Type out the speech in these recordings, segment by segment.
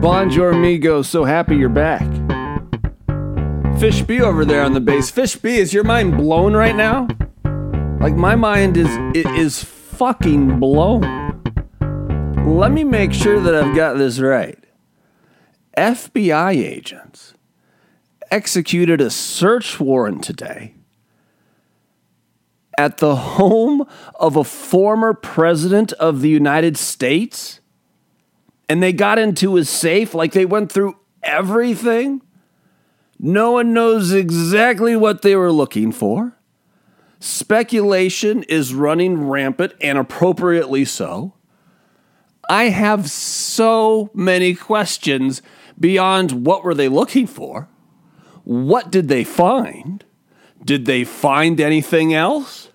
Bonjour, amigo. So happy you're back. Fish B over there on the base. Fish B, is your mind blown right now? Like my mind is it is fucking blown. Let me make sure that I've got this right. FBI agents executed a search warrant today at the home of a former president of the United States and they got into his safe like they went through everything. No one knows exactly what they were looking for. Speculation is running rampant and appropriately so. I have so many questions beyond what were they looking for? What did they find? Did they find anything else?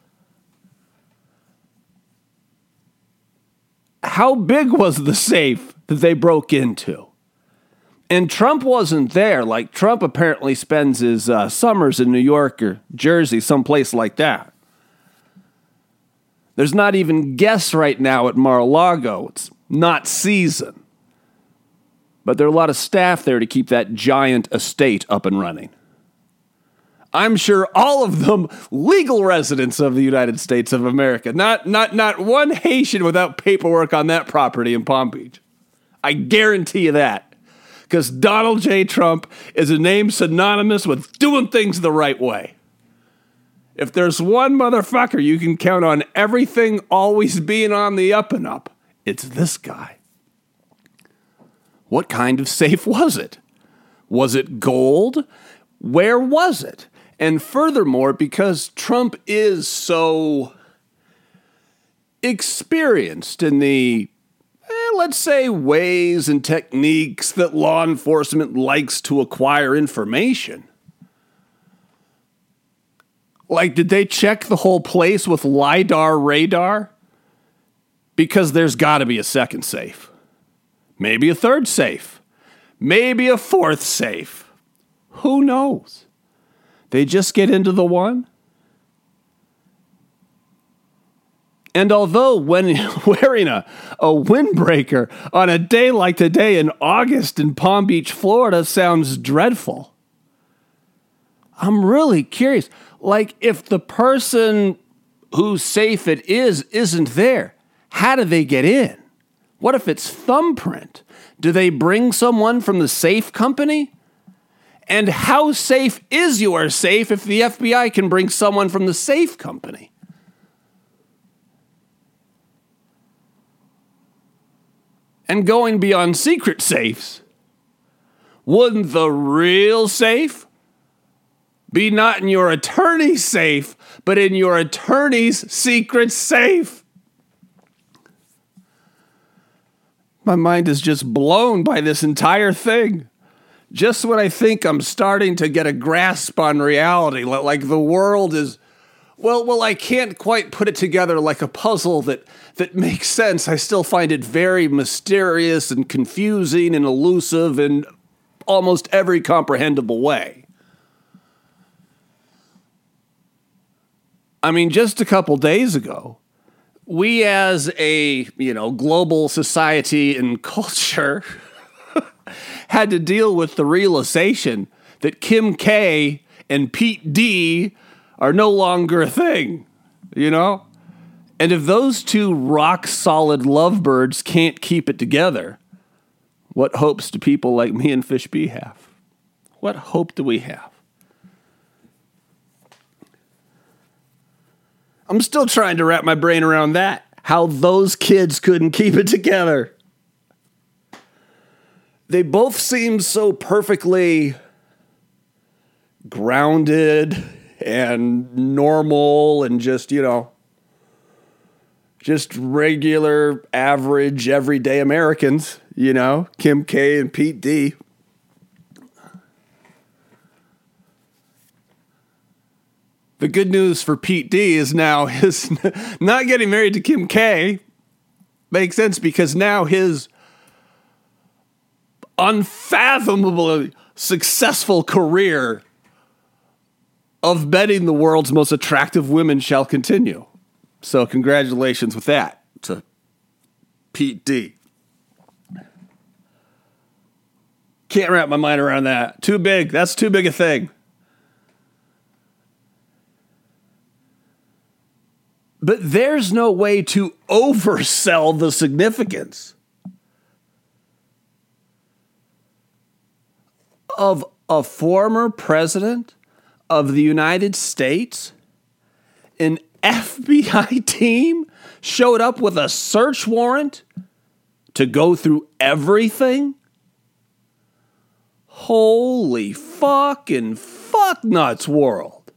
How big was the safe that they broke into? And Trump wasn't there. Like, Trump apparently spends his uh, summers in New York or Jersey, someplace like that. There's not even guests right now at Mar a Lago. It's not season. But there are a lot of staff there to keep that giant estate up and running. I'm sure all of them legal residents of the United States of America. Not, not, not one Haitian without paperwork on that property in Palm Beach. I guarantee you that. Because Donald J. Trump is a name synonymous with doing things the right way. If there's one motherfucker you can count on everything always being on the up and up, it's this guy. What kind of safe was it? Was it gold? Where was it? And furthermore, because Trump is so experienced in the, let's say, ways and techniques that law enforcement likes to acquire information. Like, did they check the whole place with LIDAR radar? Because there's got to be a second safe. Maybe a third safe. Maybe a fourth safe. Who knows? They just get into the one. And although when wearing a, a windbreaker on a day like today in August in Palm Beach, Florida sounds dreadful, I'm really curious. Like, if the person whose safe it is isn't there, how do they get in? What if it's thumbprint? Do they bring someone from the safe company? And how safe is your safe if the FBI can bring someone from the safe company? And going beyond secret safes, wouldn't the real safe be not in your attorney's safe, but in your attorney's secret safe? My mind is just blown by this entire thing. Just when I think I'm starting to get a grasp on reality, like the world is well, well, I can't quite put it together like a puzzle that that makes sense. I still find it very mysterious and confusing and elusive in almost every comprehensible way. I mean, just a couple days ago, we as a, you know, global society and culture had to deal with the realization that Kim K and Pete D are no longer a thing, you know? And if those two rock solid lovebirds can't keep it together, what hopes do people like me and Fish B have? What hope do we have? I'm still trying to wrap my brain around that. How those kids couldn't keep it together. They both seem so perfectly grounded and normal and just, you know, just regular, average, everyday Americans, you know, Kim K and Pete D. The good news for Pete D is now his not getting married to Kim K makes sense because now his unfathomably successful career of betting the world's most attractive women shall continue. So, congratulations with that to Pete D. Can't wrap my mind around that. Too big. That's too big a thing. But there's no way to oversell the significance of a former president of the United States, an FBI team showed up with a search warrant to go through everything? Holy fucking fuck nuts world.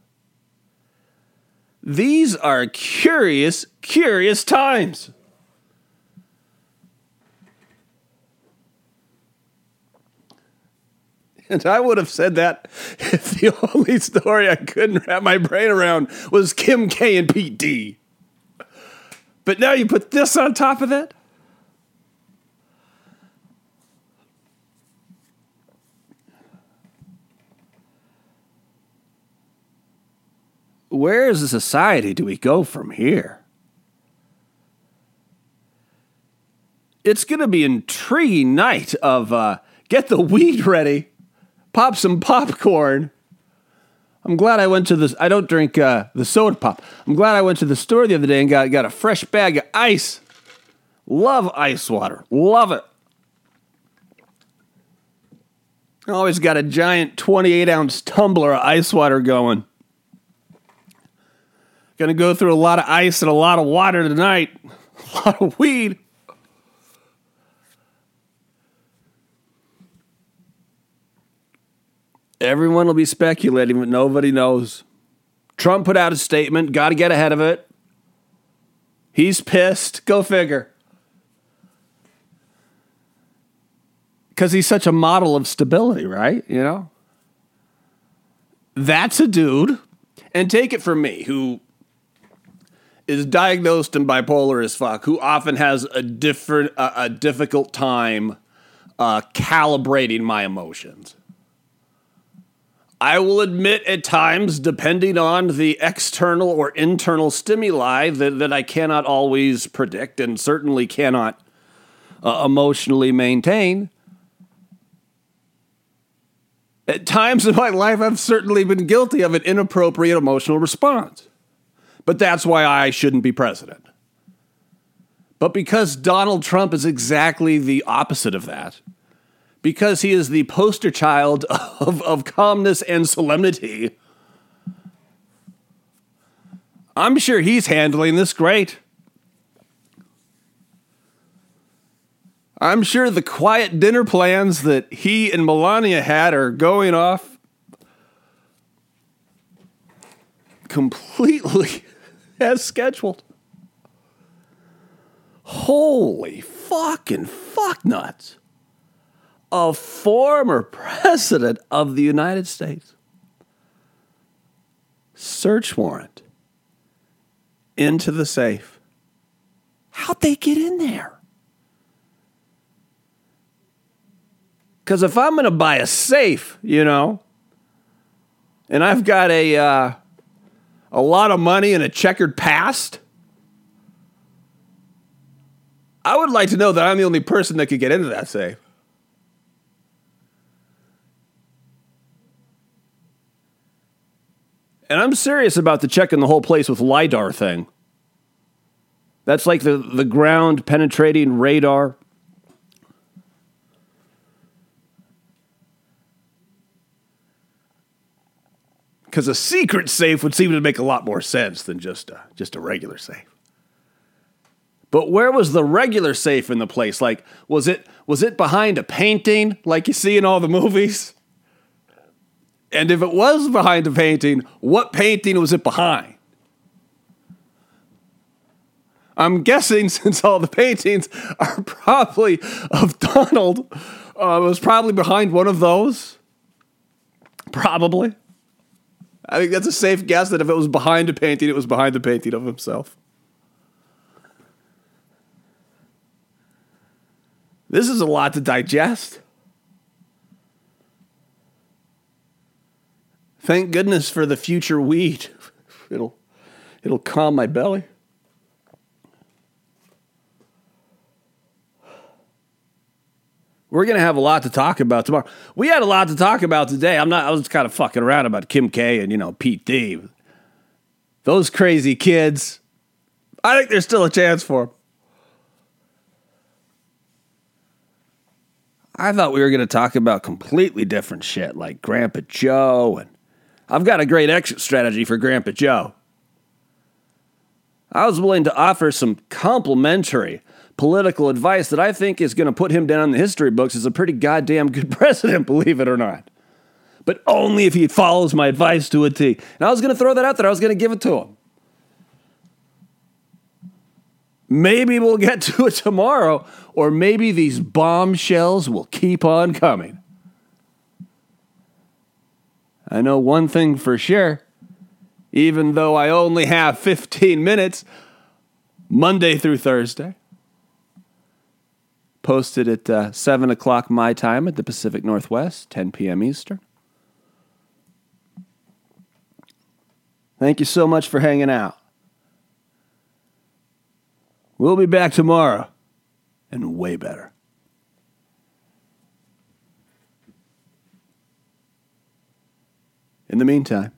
These are curious, curious times. And I would have said that if the only story I couldn't wrap my brain around was Kim K and Pete D. But now you put this on top of that? where as a society do we go from here? It's going to be an intriguing night of uh, get the weed ready, pop some popcorn. I'm glad I went to this. I don't drink uh, the soda pop. I'm glad I went to the store the other day and got, got a fresh bag of ice. Love ice water. Love it. Always got a giant 28 ounce tumbler of ice water going. Gonna go through a lot of ice and a lot of water tonight. A lot of weed. Everyone will be speculating, but nobody knows. Trump put out a statement, got to get ahead of it. He's pissed. Go figure. Because he's such a model of stability, right? You know? That's a dude. And take it from me, who is diagnosed and bipolar as fuck, who often has a different, a difficult time uh, calibrating my emotions. I will admit at times, depending on the external or internal stimuli, that, that I cannot always predict and certainly cannot uh, emotionally maintain. At times in my life, I've certainly been guilty of an inappropriate emotional response but that's why I shouldn't be president. But because Donald Trump is exactly the opposite of that, because he is the poster child of, of calmness and solemnity, I'm sure he's handling this great. I'm sure the quiet dinner plans that he and Melania had are going off completely as scheduled. Holy fucking fuck nuts. A former president of the United States. Search warrant into the safe. How'd they get in there? Because if I'm going to buy a safe, you know, and I've got a uh, a lot of money and a checkered past? I would like to know that I'm the only person that could get into that safe. And I'm serious about the checking the whole place with LIDAR thing. That's like the, the ground penetrating radar. because a secret safe would seem to make a lot more sense than just a, just a regular safe. But where was the regular safe in the place? Like, was it was it behind a painting like you see in all the movies? And if it was behind a painting, what painting was it behind? I'm guessing since all the paintings are probably of Donald, uh, it was probably behind one of those. Probably. I think that's a safe guess that if it was behind a painting, it was behind the painting of himself. This is a lot to digest. Thank goodness for the future wheat. It'll it'll calm my belly. we're gonna have a lot to talk about tomorrow. We had a lot to talk about today. I'm not. I was kind of fucking around about Kim K and you know Pete D. Those crazy kids. I think there's still a chance for them. I thought we were to talk about completely different shit like Grandpa Joe and I've got a great exit strategy for Grandpa Joe. I was willing to offer some complimentary political advice that I think is going to put him down in the history books as a pretty goddamn good president, believe it or not. But only if he follows my advice to a T. And I was going to throw that out there. I was going to give it to him. Maybe we'll get to it tomorrow, or maybe these bombshells will keep on coming. I know one thing for sure. Even though I only have 15 minutes, Monday through Thursday, posted at uh, 7 o'clock my time at the Pacific Northwest, 10 p.m. Eastern. Thank you so much for hanging out. We'll be back tomorrow and way better. In the meantime,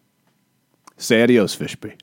say adios, Fishby.